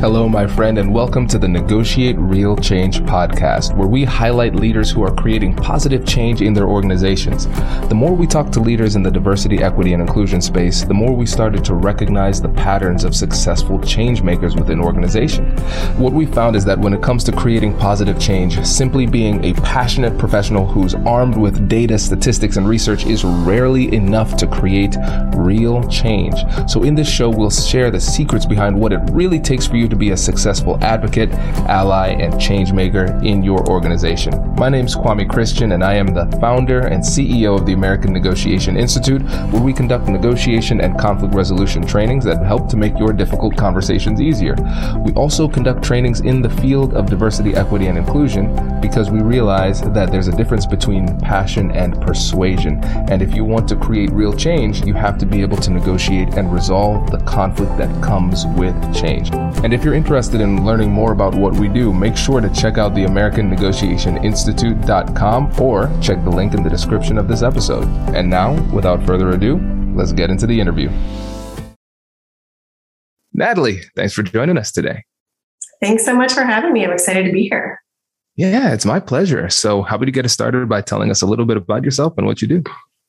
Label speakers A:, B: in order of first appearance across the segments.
A: Hello, my friend, and welcome to the Negotiate Real Change podcast, where we highlight leaders who are creating positive change in their organizations. The more we talk to leaders in the diversity, equity, and inclusion space, the more we started to recognize the patterns of successful change makers within organizations. What we found is that when it comes to creating positive change, simply being a passionate professional who's armed with data, statistics, and research is rarely enough to create real change. So, in this show, we'll share the secrets behind what it really takes for you to be a successful advocate, ally, and changemaker in your organization. My name is Kwame Christian, and I am the founder and CEO of the American Negotiation Institute, where we conduct negotiation and conflict resolution trainings that help to make your difficult conversations easier. We also conduct trainings in the field of diversity, equity, and inclusion because we realize that there's a difference between passion and persuasion. And if you want to create real change, you have to be able to negotiate and resolve the conflict that comes with change. And if you're interested in learning more about what we do, make sure to check out the American Negotiation Institute.com or check the link in the description of this episode. And now, without further ado, let's get into the interview. Natalie, thanks for joining us today.
B: Thanks so much for having me. I'm excited to be here.
A: Yeah, it's my pleasure. So, how about you get us started by telling us a little bit about yourself and what you do?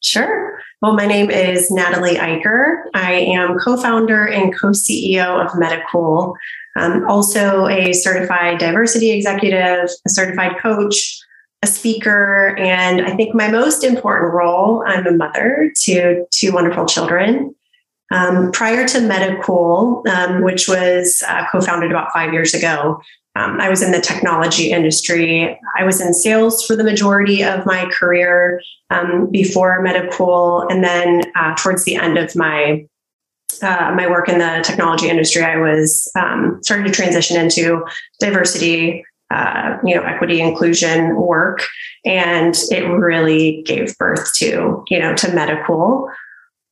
B: Sure. Well, my name is Natalie Eicher. I am co founder and co CEO of Mettacool. I'm also a certified diversity executive, a certified coach, a speaker, and I think my most important role, I'm a mother to two wonderful children. Um, prior to Mettacool, um, which was uh, co founded about five years ago, um, I was in the technology industry. I was in sales for the majority of my career um, before Mettacool, and then uh, towards the end of my uh, my work in the technology industry, I was um, starting to transition into diversity, uh, you know, equity, inclusion work, and it really gave birth to you know to Mettacool.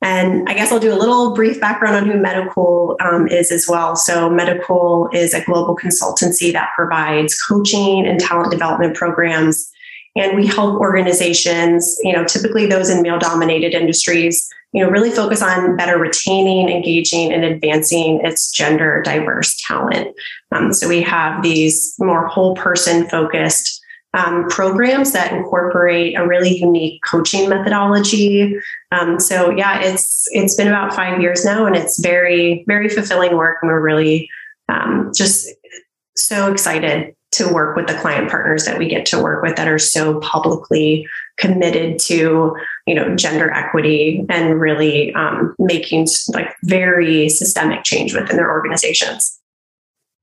B: And I guess I'll do a little brief background on who Mettacool um, is as well. So, Mettacool is a global consultancy that provides coaching and talent development programs. And we help organizations, you know, typically those in male dominated industries, you know, really focus on better retaining, engaging, and advancing its gender diverse talent. Um, so, we have these more whole person focused um, programs that incorporate a really unique coaching methodology. Um, so yeah, it's it's been about five years now, and it's very very fulfilling work, and we're really um, just so excited to work with the client partners that we get to work with that are so publicly committed to you know gender equity and really um, making like very systemic change within their organizations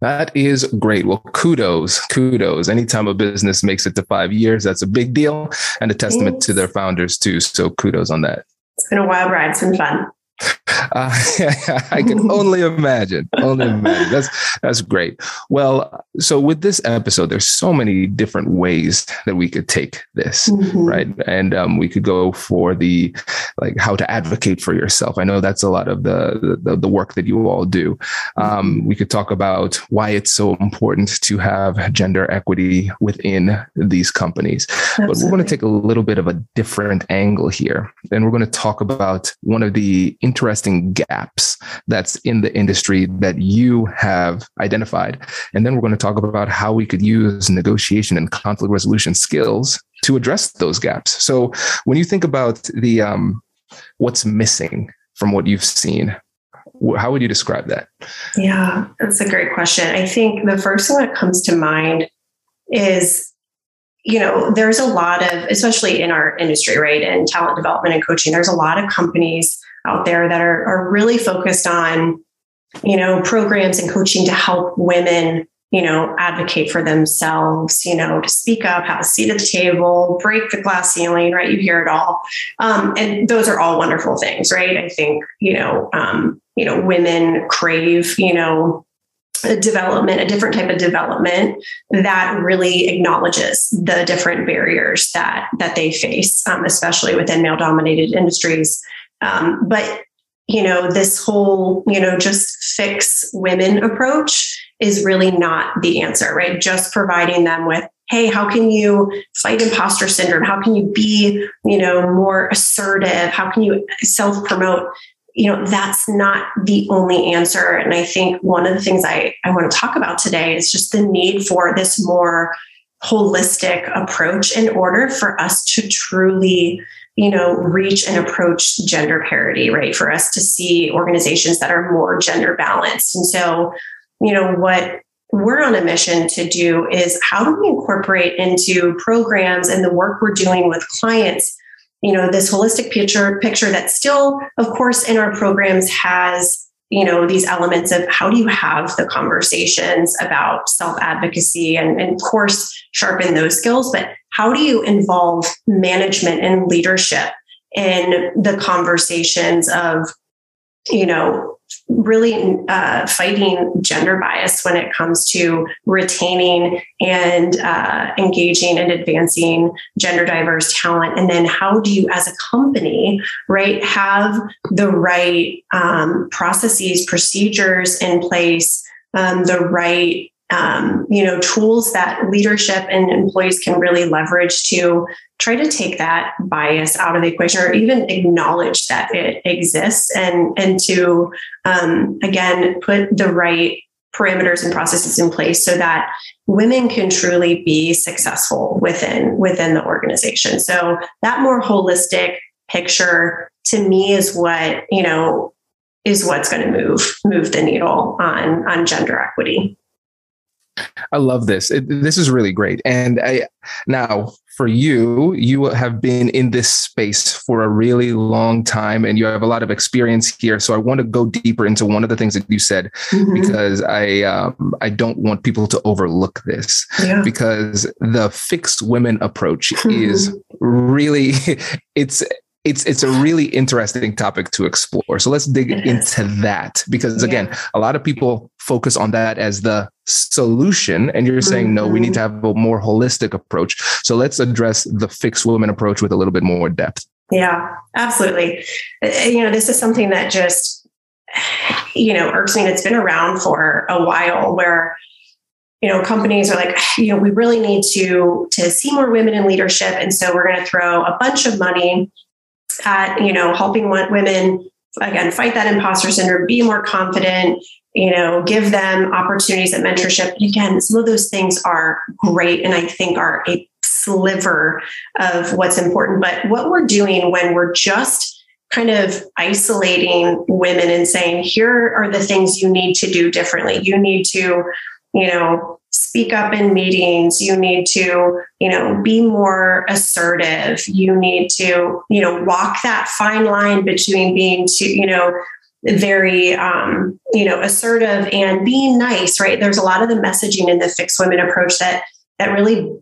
A: that is great. Well, kudos, kudos. Anytime a business makes it to five years, that's a big deal and a testament Thanks. to their founders, too. So kudos on that.
B: It's been a wild ride. It's been fun.
A: Uh, I can only imagine. Only imagine. That's that's great. Well, so with this episode, there's so many different ways that we could take this, mm-hmm. right? And um, we could go for the like how to advocate for yourself. I know that's a lot of the the, the work that you all do. Um, mm-hmm. we could talk about why it's so important to have gender equity within these companies. Absolutely. But we're going to take a little bit of a different angle here, and we're going to talk about one of the interesting gaps that's in the industry that you have identified. And then we're going to talk about how we could use negotiation and conflict resolution skills to address those gaps. So when you think about the um, what's missing from what you've seen, how would you describe that?
B: Yeah, that's a great question. I think the first thing that comes to mind is you know, there's a lot of, especially in our industry, right, and talent development and coaching, there's a lot of companies out there that are, are really focused on, you know, programs and coaching to help women, you know, advocate for themselves, you know, to speak up, have a seat at the table, break the glass ceiling, right? You hear it all. Um, and those are all wonderful things, right? I think, you know, um, you know, women crave, you know, a development, a different type of development that really acknowledges the different barriers that that they face, um, especially within male-dominated industries. Um, but you know, this whole, you know, just fix women approach is really not the answer, right? Just providing them with, hey, how can you fight imposter syndrome? How can you be, you know, more assertive? How can you self promote? You know, that's not the only answer. And I think one of the things I, I want to talk about today is just the need for this more holistic approach in order for us to truly you know reach and approach gender parity right? For us to see organizations that are more gender balanced. And so you know what we're on a mission to do is how do we incorporate into programs and the work we're doing with clients you know this holistic picture picture that still of course in our programs has you know these elements of how do you have the conversations about self advocacy and, and of course sharpen those skills but how do you involve management and leadership in the conversations of you know really uh, fighting gender bias when it comes to retaining and uh, engaging and advancing gender diverse talent. And then how do you as a company right have the right um, processes procedures in place um, the right um, you know tools that leadership and employees can really leverage to try to take that bias out of the equation or even acknowledge that it exists and and to um, again put the right parameters and processes in place so that women can truly be successful within within the organization. So that more holistic picture to me is what you know is what's going to move move the needle on on gender equity
A: I love this. It, this is really great. And I now for you, you have been in this space for a really long time and you have a lot of experience here. So I want to go deeper into one of the things that you said mm-hmm. because I um, I don't want people to overlook this yeah. because the fixed women approach mm-hmm. is really it's it's it's a really interesting topic to explore. So let's dig into that because again, yeah. a lot of people focus on that as the solution and you're saying mm-hmm. no, we need to mm-hmm. have a more holistic approach. So let's address the fixed woman approach with a little bit more depth.
B: Yeah, absolutely. Uh, you know, this is something that just you know, irks me. It's been around for a while where you know companies are like you know we really need to to see more women in leadership and so we're going to throw a bunch of money at you know helping women again fight that imposter syndrome be more confident you know give them opportunities at mentorship. Again some of those things are great and i think are a sliver of what's important. But what we're doing when we're just kind of isolating women and saying here are the things you need to do differently. You need to you know speak up in meetings. You need to you know be more assertive. You need to you know walk that fine line between being too you know very um, you know assertive and being nice right? There's a lot of the messaging in the fixed women approach that that really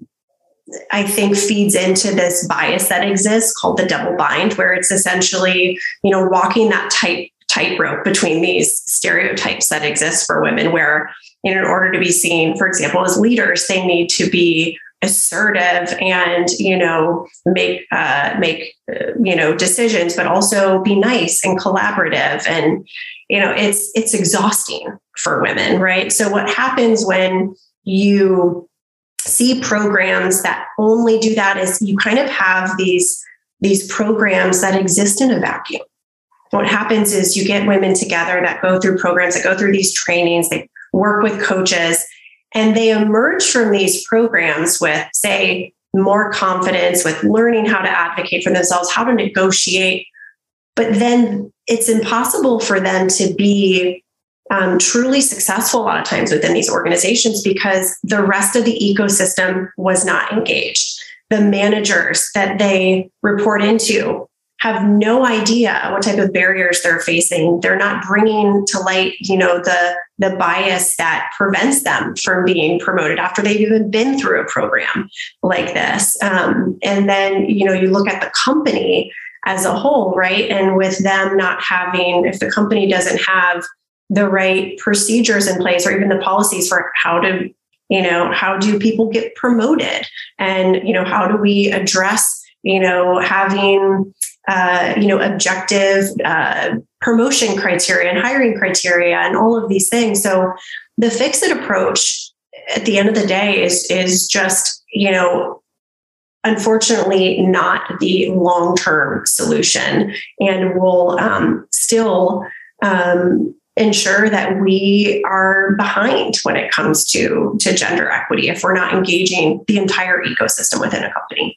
B: I think feeds into this bias that exists called the double bind, where it's essentially, you know, walking that tight tightrope between these stereotypes that exist for women, where in order to be seen, for example, as leaders, they need to be assertive and you know make uh, make uh, you know decisions, but also be nice and collaborative. And you know it's it's exhausting for women, right? So what happens when you see programs that only do that is you kind of have these these programs that exist in a vacuum what happens is you get women together that go through programs that go through these trainings they work with coaches, and they emerge from these programs with, say, more confidence, with learning how to advocate for themselves, how to negotiate. But then it's impossible for them to be um, truly successful a lot of times within these organizations because the rest of the ecosystem was not engaged. The managers that they report into have no idea what type of barriers they're facing. They're not bringing to light you know the the bias that prevents them from being promoted after they've even been through a program like this. Um, and then you know you look at the company as a whole right? And with them not having if the company doesn't have the right procedures in place or even the policies for how to you know how do people get promoted? And you know how do we address you know having uh, you know, objective uh, promotion criteria and hiring criteria and all of these things. So the fix it approach at the end of the day is is just, you know, unfortunately not the long-term solution and will um, still um, ensure that we are behind when it comes to, to gender equity if we're not engaging the entire ecosystem within a company.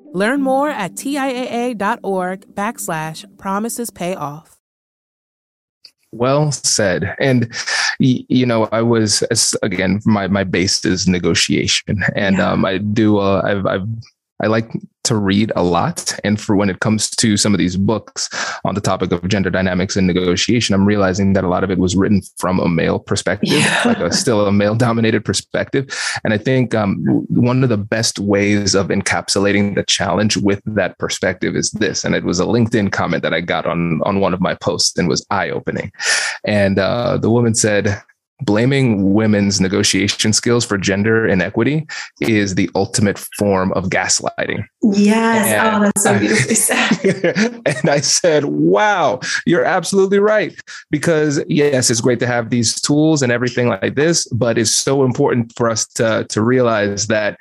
C: Learn more at TIAA.org backslash promises pay off.
A: Well said. And, you know, I was, again, my, my base is negotiation. And yeah. um, I do, uh, I've, I've I like to read a lot. And for when it comes to some of these books on the topic of gender dynamics and negotiation, I'm realizing that a lot of it was written from a male perspective, yeah. like a, still a male dominated perspective. And I think um, one of the best ways of encapsulating the challenge with that perspective is this. And it was a LinkedIn comment that I got on, on one of my posts and was eye opening. And uh, the woman said, blaming women's negotiation skills for gender inequity is the ultimate form of gaslighting.
B: Yes. And oh, that's so beautifully said.
A: and I said, wow, you're absolutely right. Because yes, it's great to have these tools and everything like this, but it's so important for us to, to realize that,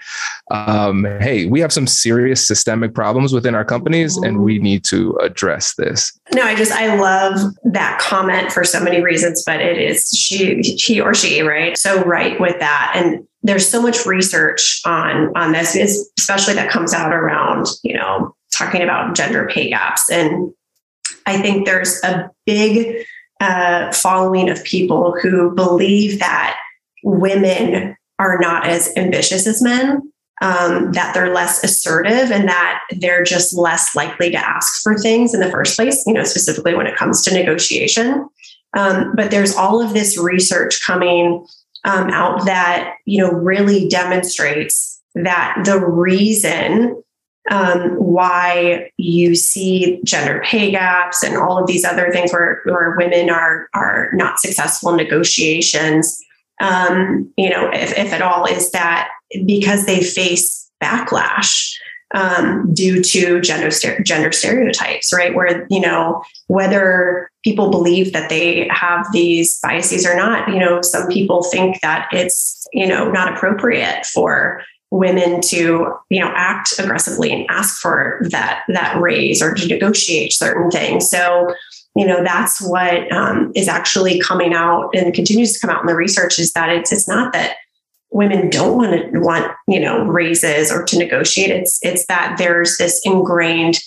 A: um, hey, we have some serious systemic problems within our companies mm-hmm. and we need to address this.
B: No, I just, I love that comment for so many reasons, but it is, she, she he or she, right? So right with that. And there's so much research on on this, especially that comes out around, you know, talking about gender pay gaps. And I think there's a big uh, following of people who believe that women are not as ambitious as men, um, that they're less assertive, and that they're just less likely to ask for things in the first place, you know, specifically when it comes to negotiation. Um, but there's all of this research coming um, out that you know really demonstrates that the reason um, why you see gender pay gaps and all of these other things where, where women are are not successful in negotiations, um, you know, if, if at all, is that because they face backlash um, due to gender gender stereotypes, right? Where you know whether people believe that they have these biases or not. You know, some people think that it's you know not appropriate for women to you know act aggressively and ask for that that raise or to negotiate certain things. So you know that's what um, is actually coming out and continues to come out in the research is that it's it's not that women don't want to want you know raises or to negotiate it's it's that there's this ingrained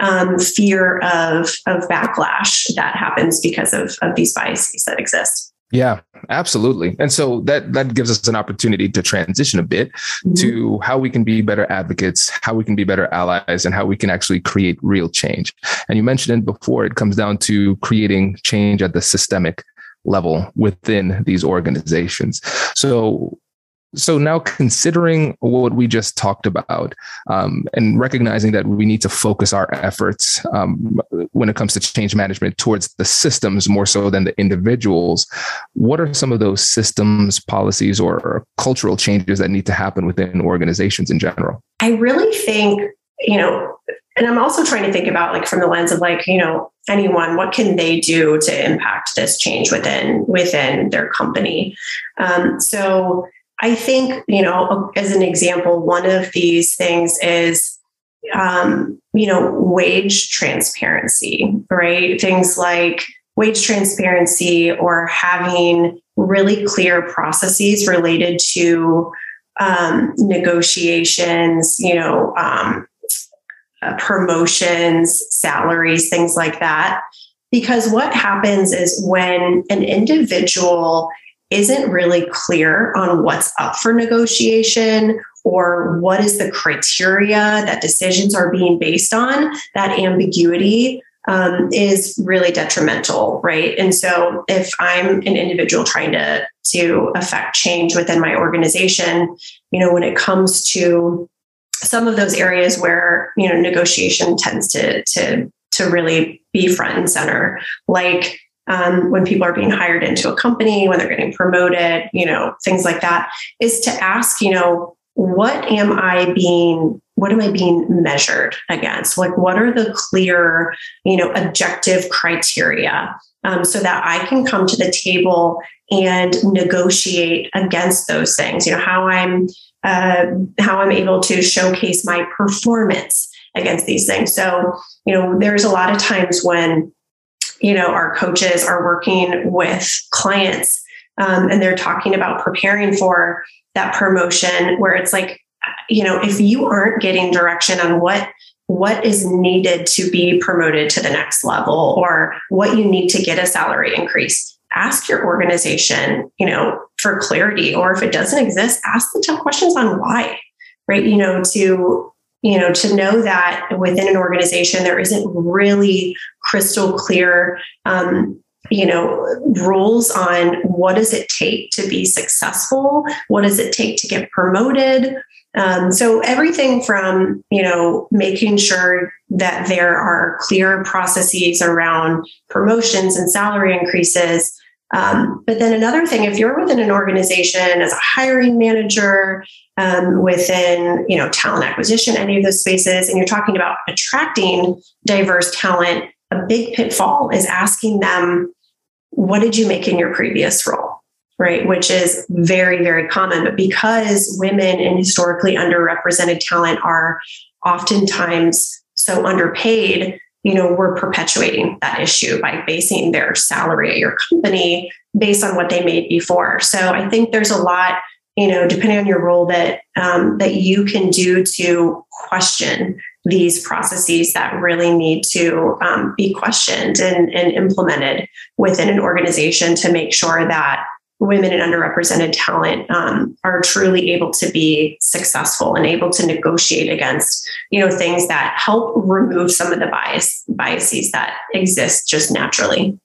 B: um, fear of of backlash that happens because of of these biases that exist.
A: Yeah absolutely. And so that that gives us an opportunity to transition a bit mm-hmm. to how we can be better advocates how we can be better allies and how we can actually create real change. And you mentioned it before it comes down to creating change at the systemic level within these organizations. So so now considering what we just talked about um, and recognizing that we need to focus our efforts um, when it comes to change management towards the systems more so than the individuals what are some of those systems policies or cultural changes that need to happen within organizations in general
B: i really think you know and I'm also trying to think about like from the lens of like, you know, anyone, what can they do to impact this change within within their company? Um, so I think, you know, as an example, one of these things is um, you know, wage transparency, right? Things like wage transparency or having really clear processes related to um, negotiations, you know, um, uh, promotions, salaries, things like that. Because what happens is when an individual isn't really clear on what's up for negotiation or what is the criteria that decisions are being based on, that ambiguity um, is really detrimental, right? And so, if I'm an individual trying to to affect change within my organization, you know, when it comes to some of those areas where you know negotiation tends to to to really be front and center, like um, when people are being hired into a company, when they're getting promoted, you know, things like that, is to ask, you know, what am I being what am I being measured against? Like, what are the clear, you know, objective criteria um, so that I can come to the table and negotiate against those things? You know, how I'm uh, how I'm able to showcase my performance against these things. So, you know, there's a lot of times when you know our coaches are working with clients um, and they're talking about preparing for that promotion where it's like you know if you aren't getting direction on what what is needed to be promoted to the next level or what you need to get a salary increase ask your organization you know for clarity or if it doesn't exist ask the tough questions on why right? You know to you know to know that within an organization there isn't really crystal clear um, you know rules on what does it take to be successful? What does it take to get promoted? Um, so everything from you know making sure that there are clear processes around promotions and salary increases um, but then another thing if you're within an organization as a hiring manager um, within you know talent acquisition any of those spaces and you're talking about attracting diverse talent a big pitfall is asking them, what did you make in your previous role? Right, which is very, very common. But because women and historically underrepresented talent are oftentimes so underpaid, you know, we're perpetuating that issue by basing their salary at your company based on what they made before. So I think there's a lot, you know, depending on your role that um, that you can do to question these processes that really need to um, be questioned and, and implemented within an organization to make sure that women and underrepresented talent um, are truly able to be successful and able to negotiate against you know things that help remove some of the bias biases that exist just naturally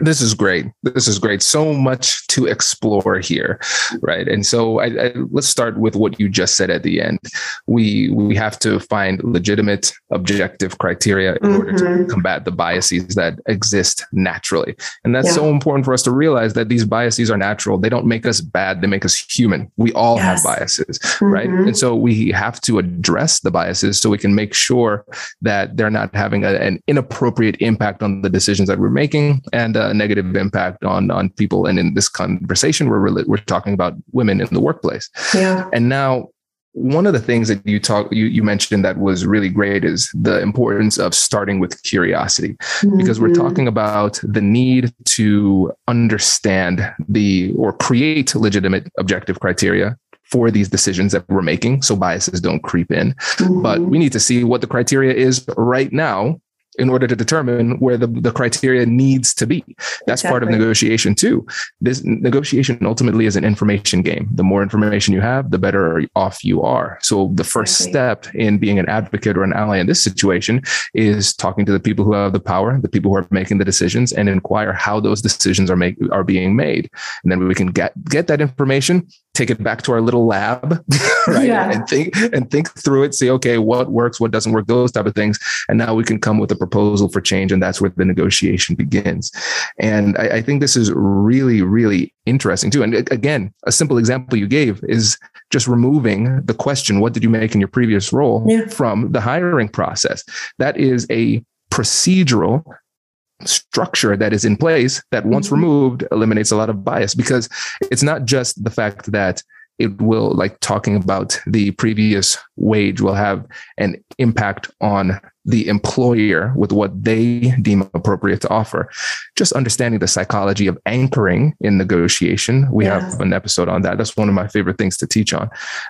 A: this is great. This is great. So much to explore here, right? And so, I, I, let's start with what you just said at the end. We we have to find legitimate, objective criteria in mm-hmm. order to mm-hmm. combat the biases that exist naturally. And that's yeah. so important for us to realize that these biases are natural. They don't make us bad. They make us human. We all yes. have biases, mm-hmm. right? And so we have to address the biases so we can make sure that they're not having a, an inappropriate impact on the decisions that we're making and. Uh, a negative impact on on people. And in this conversation, we're we're talking about women in the workplace.
B: Yeah.
A: And now one of the things that you talk you, you mentioned that was really great is the importance of starting with curiosity mm-hmm. because we're mm-hmm. talking about the need to understand the or create legitimate objective criteria for these decisions that we're making so biases don't creep in mm-hmm. but we need to see what the criteria is right now in order to determine where the, the criteria needs to be. That's exactly. part of negotiation too. This negotiation ultimately is an information game. The more information you have, the better off you are. So the first step in being an advocate or an ally in this situation is talking to the people who have the power, the people who are making the decisions and inquire how those decisions are make, are being made. And then we can get get that information take it back to our little lab, right? Yeah. And think and think through it, see, okay, what works, what doesn't work, those type of things. And now we can come with a proposal for change. And that's where the negotiation begins. And I, I think this is really, really interesting too. And again, a simple example you gave is just removing the question, what did you make in your previous role yeah. from the hiring process? That is a procedural structure that is in place that once mm-hmm. removed eliminates a lot of bias because it's not just the fact that it will like talking about the previous wage will have an impact on the employer with what they deem appropriate to offer. Just understanding the psychology of anchoring in negotiation. We yeah. have an episode on that. That's one of my favorite things to teach on.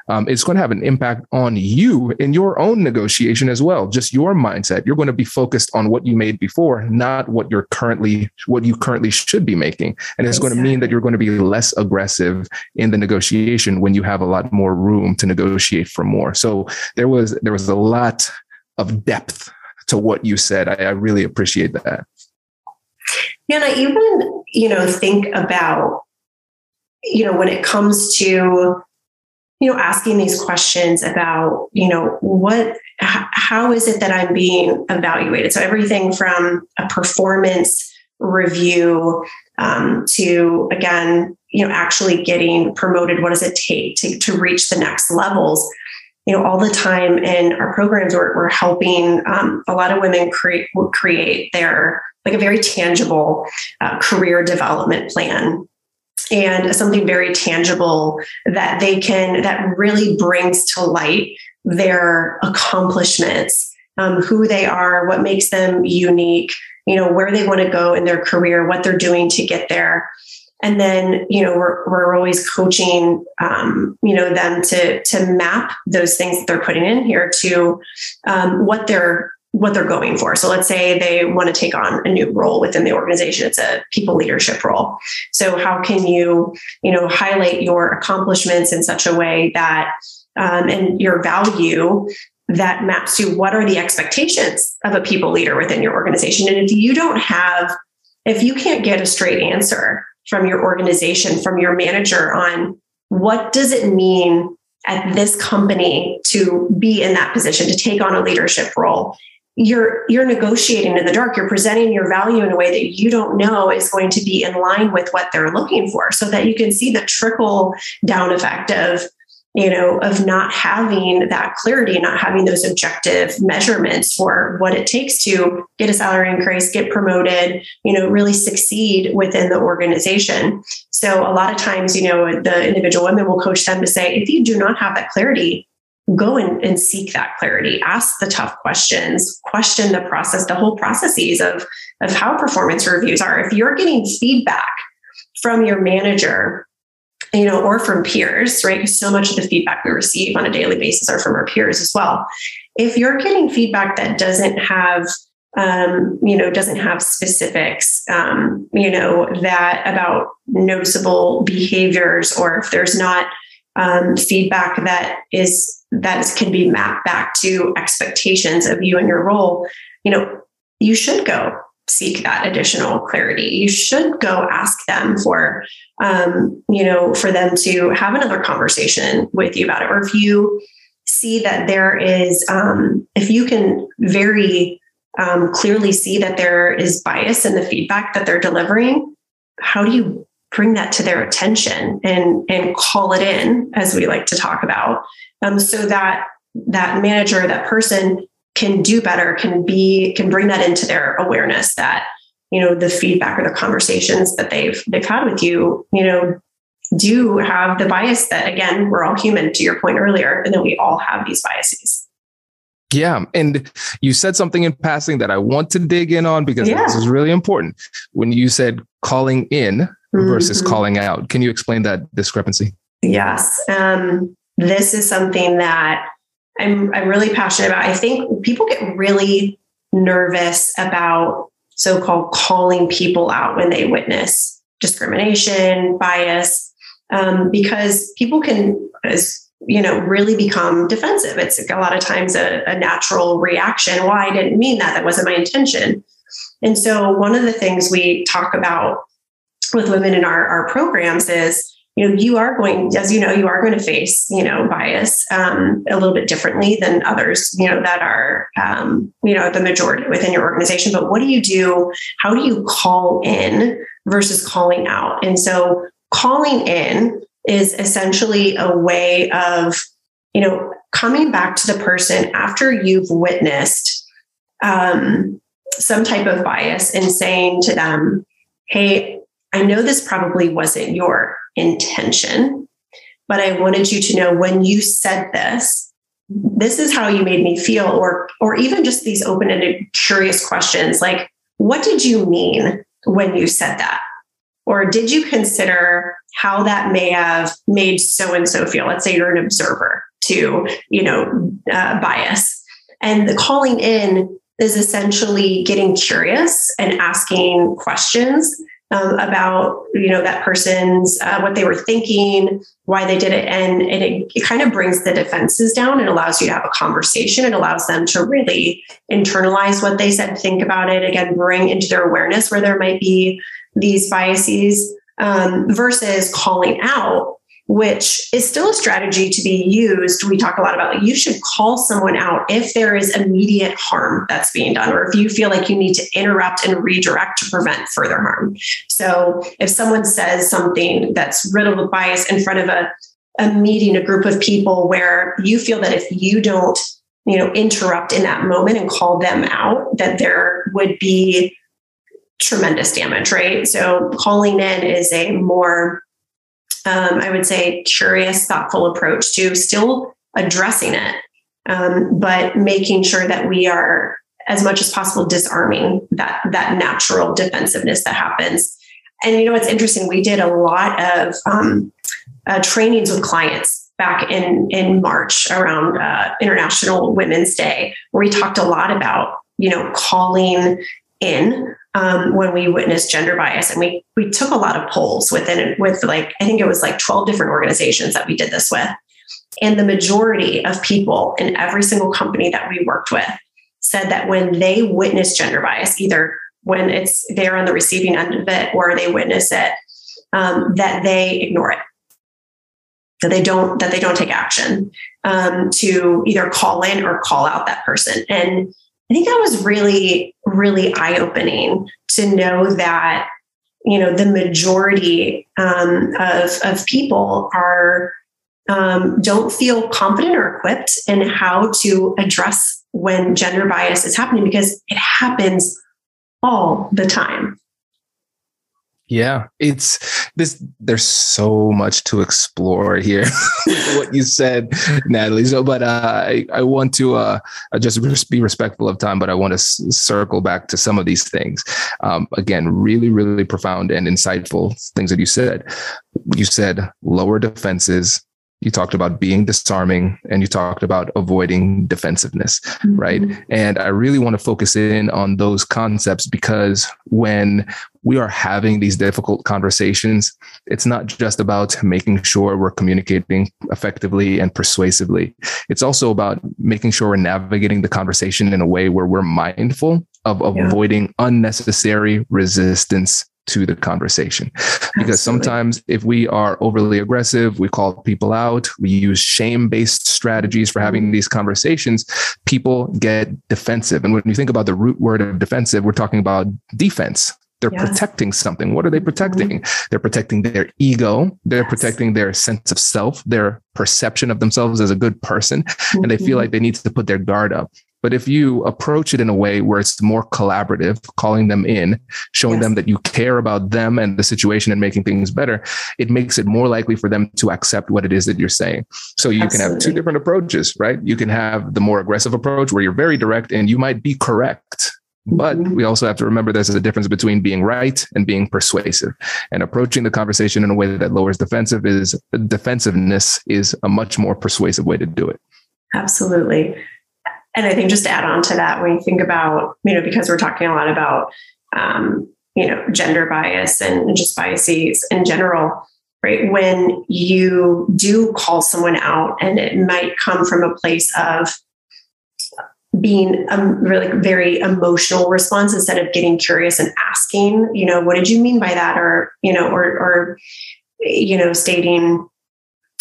A: Um, it's going to have an impact on you in your own negotiation as well. Just your mindset. You're going to be focused on what you made before, not what you're currently, what you currently should be making. And it's exactly. going to mean that you're going to be less aggressive in the negotiation when you have a lot more room to negotiate for more. So there was, there was a lot of depth to what you said. I, I really appreciate that.
B: Yeah, and I even, you know, think about, you know, when it comes to, you know, asking these questions about, you know, what, how is it that I'm being evaluated? So everything from a performance review um, to, again, you know, actually getting promoted. What does it take to, to reach the next levels? You know, all the time in our programs, we're, we're helping um, a lot of women create create their like a very tangible uh, career development plan. And something very tangible that they can that really brings to light their accomplishments um, who they are what makes them unique you know where they want to go in their career what they're doing to get there and then you know we're, we're always coaching um, you know them to to map those things that they're putting in here to um, what they're what they're going for. So let's say they want to take on a new role within the organization. It's a people leadership role. So how can you you know highlight your accomplishments in such a way that um, and your value that maps to what are the expectations of a people leader within your organization? And if you don't have if you can't get a straight answer from your organization, from your manager on what does it mean at this company to be in that position, to take on a leadership role. You're you're negotiating in the dark. You're presenting your value in a way that you don't know is going to be in line with what they're looking for, so that you can see the trickle down effect of you know, of not having that clarity, not having those objective measurements for what it takes to get a salary increase, get promoted, you know, really succeed within the organization. So a lot of times, you know, the individual women will coach them to say, if you do not have that clarity, go and, and seek that clarity, ask the tough questions, question the process, the whole processes of, of how performance reviews are. If you're getting feedback from your manager you know, or from peers, right? Because so much of the feedback we receive on a daily basis are from our peers as well. If you're getting feedback that doesn't have um, you know, doesn't have specifics, um, you know, that about noticeable behaviors, or if there's not um, feedback that is that can be mapped back to expectations of you and your role, you know, you should go seek that additional clarity. You should go ask them for, um, you know, for them to have another conversation with you about it. Or if you see that there is, um, if you can very um, clearly see that there is bias in the feedback that they're delivering, how do you bring that to their attention and and call it in, as we like to talk about, um, so that that manager, that person can do better can be can bring that into their awareness that you know the feedback or the conversations that they've they've had with you you know do have the bias that again we're all human to your point earlier and that we all have these biases
A: yeah and you said something in passing that i want to dig in on because yeah. this is really important when you said calling in mm-hmm. versus calling out can you explain that discrepancy
B: yes um, this is something that I'm, I'm really passionate about. I think people get really nervous about so called calling people out when they witness discrimination, bias, um, because people can, as you know, really become defensive. It's a lot of times a, a natural reaction. Well, I didn't mean that. That wasn't my intention. And so, one of the things we talk about with women in our, our programs is you know you are going as you know you are going to face you know bias um, a little bit differently than others you know that are um, you know the majority within your organization. But what do you do? How do you call in versus calling out? And so calling in is essentially a way of you know coming back to the person after you've witnessed um, some type of bias and saying to them hey i know this probably wasn't your intention, but I wanted you to know when you said this, this is how you made me feel, or or even just these open-ended, curious questions like, what did you mean when you said that? Or did you consider how that may have made so and so feel? Let's say you're an observer to, you know, uh, bias. And the calling in is essentially getting curious and asking questions um, about you know that person's uh, what they were thinking why they did it. And, and it, it, kind of brings the defenses down. And allows you to have a conversation. It allows them to really internalize what they said think about it. Again bring into their awareness where there might be these biases um, versus calling out which is still a strategy to be used. We talk a lot about like, you should call someone out if there is immediate harm that's being done, or if you feel like you need to interrupt and redirect to prevent further harm. So if someone says something that's riddled with bias in front of a, a meeting, a group of people where you feel that if you don't, you know, interrupt in that moment and call them out, that there would be tremendous damage, right? So calling in is a more um, I would say, curious, thoughtful approach to still addressing it, um, but making sure that we are, as much as possible, disarming that that natural defensiveness that happens. And you know, it's interesting. We did a lot of um, uh, trainings with clients back in in March around uh, International Women's Day, where we talked a lot about you know calling in um, when we witnessed gender bias, and we we took a lot of polls within with like I think it was like twelve different organizations that we did this with, and the majority of people in every single company that we worked with said that when they witness gender bias, either when it's they're on the receiving end of it or they witness it, um, that they ignore it. That they don't that they don't take action um, to either call in or call out that person. And I think that was really, really eye opening to know that, you know, the majority um, of, of people are um, don't feel confident or equipped in how to address when gender bias is happening because it happens all the time.
A: Yeah, it's this. There's so much to explore here. what you said, Natalie. So, but uh, I I want to uh, just be respectful of time, but I want to s- circle back to some of these things. Um, again, really, really profound and insightful things that you said. You said lower defenses, you talked about being disarming and you talked about avoiding defensiveness, mm-hmm. right? And I really want to focus in on those concepts because when we are having these difficult conversations, it's not just about making sure we're communicating effectively and persuasively. It's also about making sure we're navigating the conversation in a way where we're mindful of yeah. avoiding unnecessary resistance to the conversation. Because sometimes if we are overly aggressive, we call people out, we use shame based strategies for having these conversations, people get defensive. And when you think about the root word of defensive, we're talking about defense. They're yes. protecting something. What are they protecting? Mm-hmm. They're protecting their ego. They're yes. protecting their sense of self, their perception of themselves as a good person. Mm-hmm. And they feel mm-hmm. like they need to put their guard up. But if you approach it in a way where it's more collaborative, calling them in, showing yes. them that you care about them and the situation and making things better, it makes it more likely for them to accept what it is that you're saying. So you Absolutely. can have two different approaches, right? You can have the more aggressive approach where you're very direct and you might be correct. But mm-hmm. we also have to remember there's a difference between being right and being persuasive. And approaching the conversation in a way that lowers defensive is defensiveness is a much more persuasive way to do it.
B: Absolutely. And I think just to add on to that, when you think about, you know, because we're talking a lot about, um, you know, gender bias and just biases in general, right? When you do call someone out, and it might come from a place of being a really very emotional response instead of getting curious and asking, you know, what did you mean by that? Or, you know, or, or you know, stating,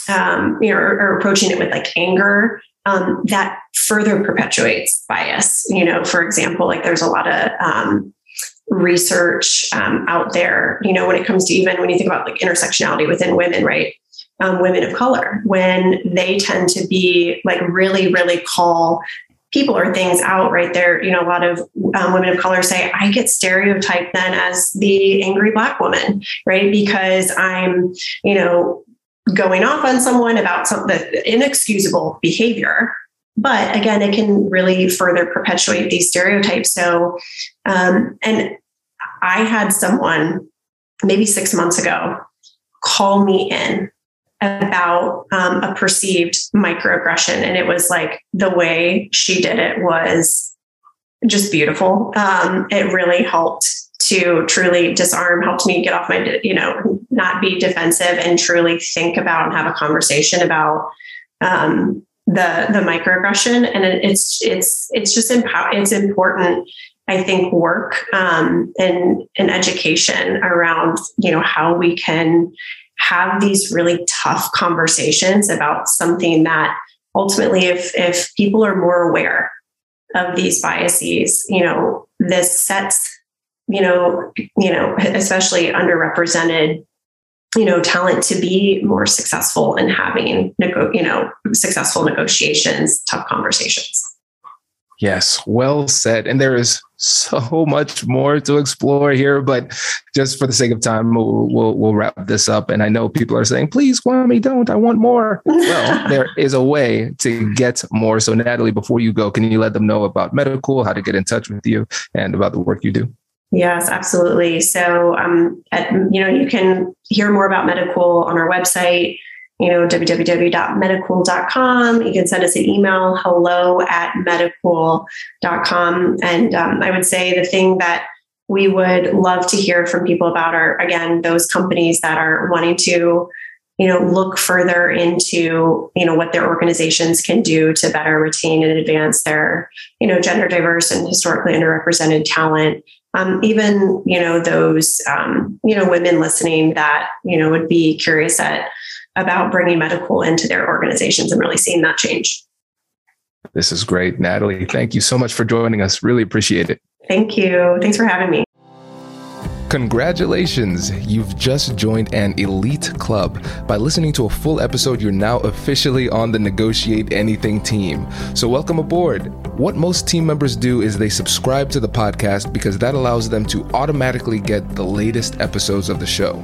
B: um, you know, or, or approaching it with like anger, um, that further perpetuates bias. You know, for example, like there's a lot of um, research um, out there, you know, when it comes to even when you think about like intersectionality within women, right? Um, women of color, when they tend to be like really, really call people or things out right there. You know, a lot of um, women of color say, I get stereotyped then as the angry Black woman, right? Because I'm, you know, going off on someone about some inexcusable behavior. But again, it can really further perpetuate these stereotypes. So, um, and I had someone maybe six months ago call me in about um, a perceived microaggression. And it was like the way she did it was just beautiful. Um, it really helped to truly disarm, helped me get off my, you know, not be defensive and truly think about and have a conversation about um, the the microaggression. And it, it's it's it's just. It's important I think work um, and, and education around you know how we can have these really tough conversations about something that ultimately if if people are more aware of these biases you know this sets you know you know especially underrepresented you know talent to be more successful in having you know successful negotiations tough conversations
A: Yes, well said. And there is so much more to explore here, but just for the sake of time, we'll, we'll, we'll wrap this up. And I know people are saying, please, Kwame, don't. I want more. well, there is a way to get more. So, Natalie, before you go, can you let them know about Mettacool how to get in touch with you, and about the work you do?
B: Yes, absolutely. So, um, at, you know, you can hear more about Mettacool on our website you know, www.mettacool.com. You can send us an email, hello at mettacool.com. And um, I would say the thing that we would love to hear from people about are, again, those companies that are wanting to, you know, look further into, you know, what their organizations can do to better retain and advance their, you know, gender diverse and historically underrepresented talent. Um, even, you know, those, um, you know, women listening that, you know, would be curious at, about bringing Mettacool into their organizations and really seeing that change.
A: This is great, Natalie. Thank you so much for joining us. Really appreciate it.
B: Thank you. Thanks for having me.
A: Congratulations! You've just joined an elite club. By listening to a full episode, you're now officially on the Negotiate Anything team. So, welcome aboard. What most team members do is they subscribe to the podcast because that allows them to automatically get the latest episodes of the show.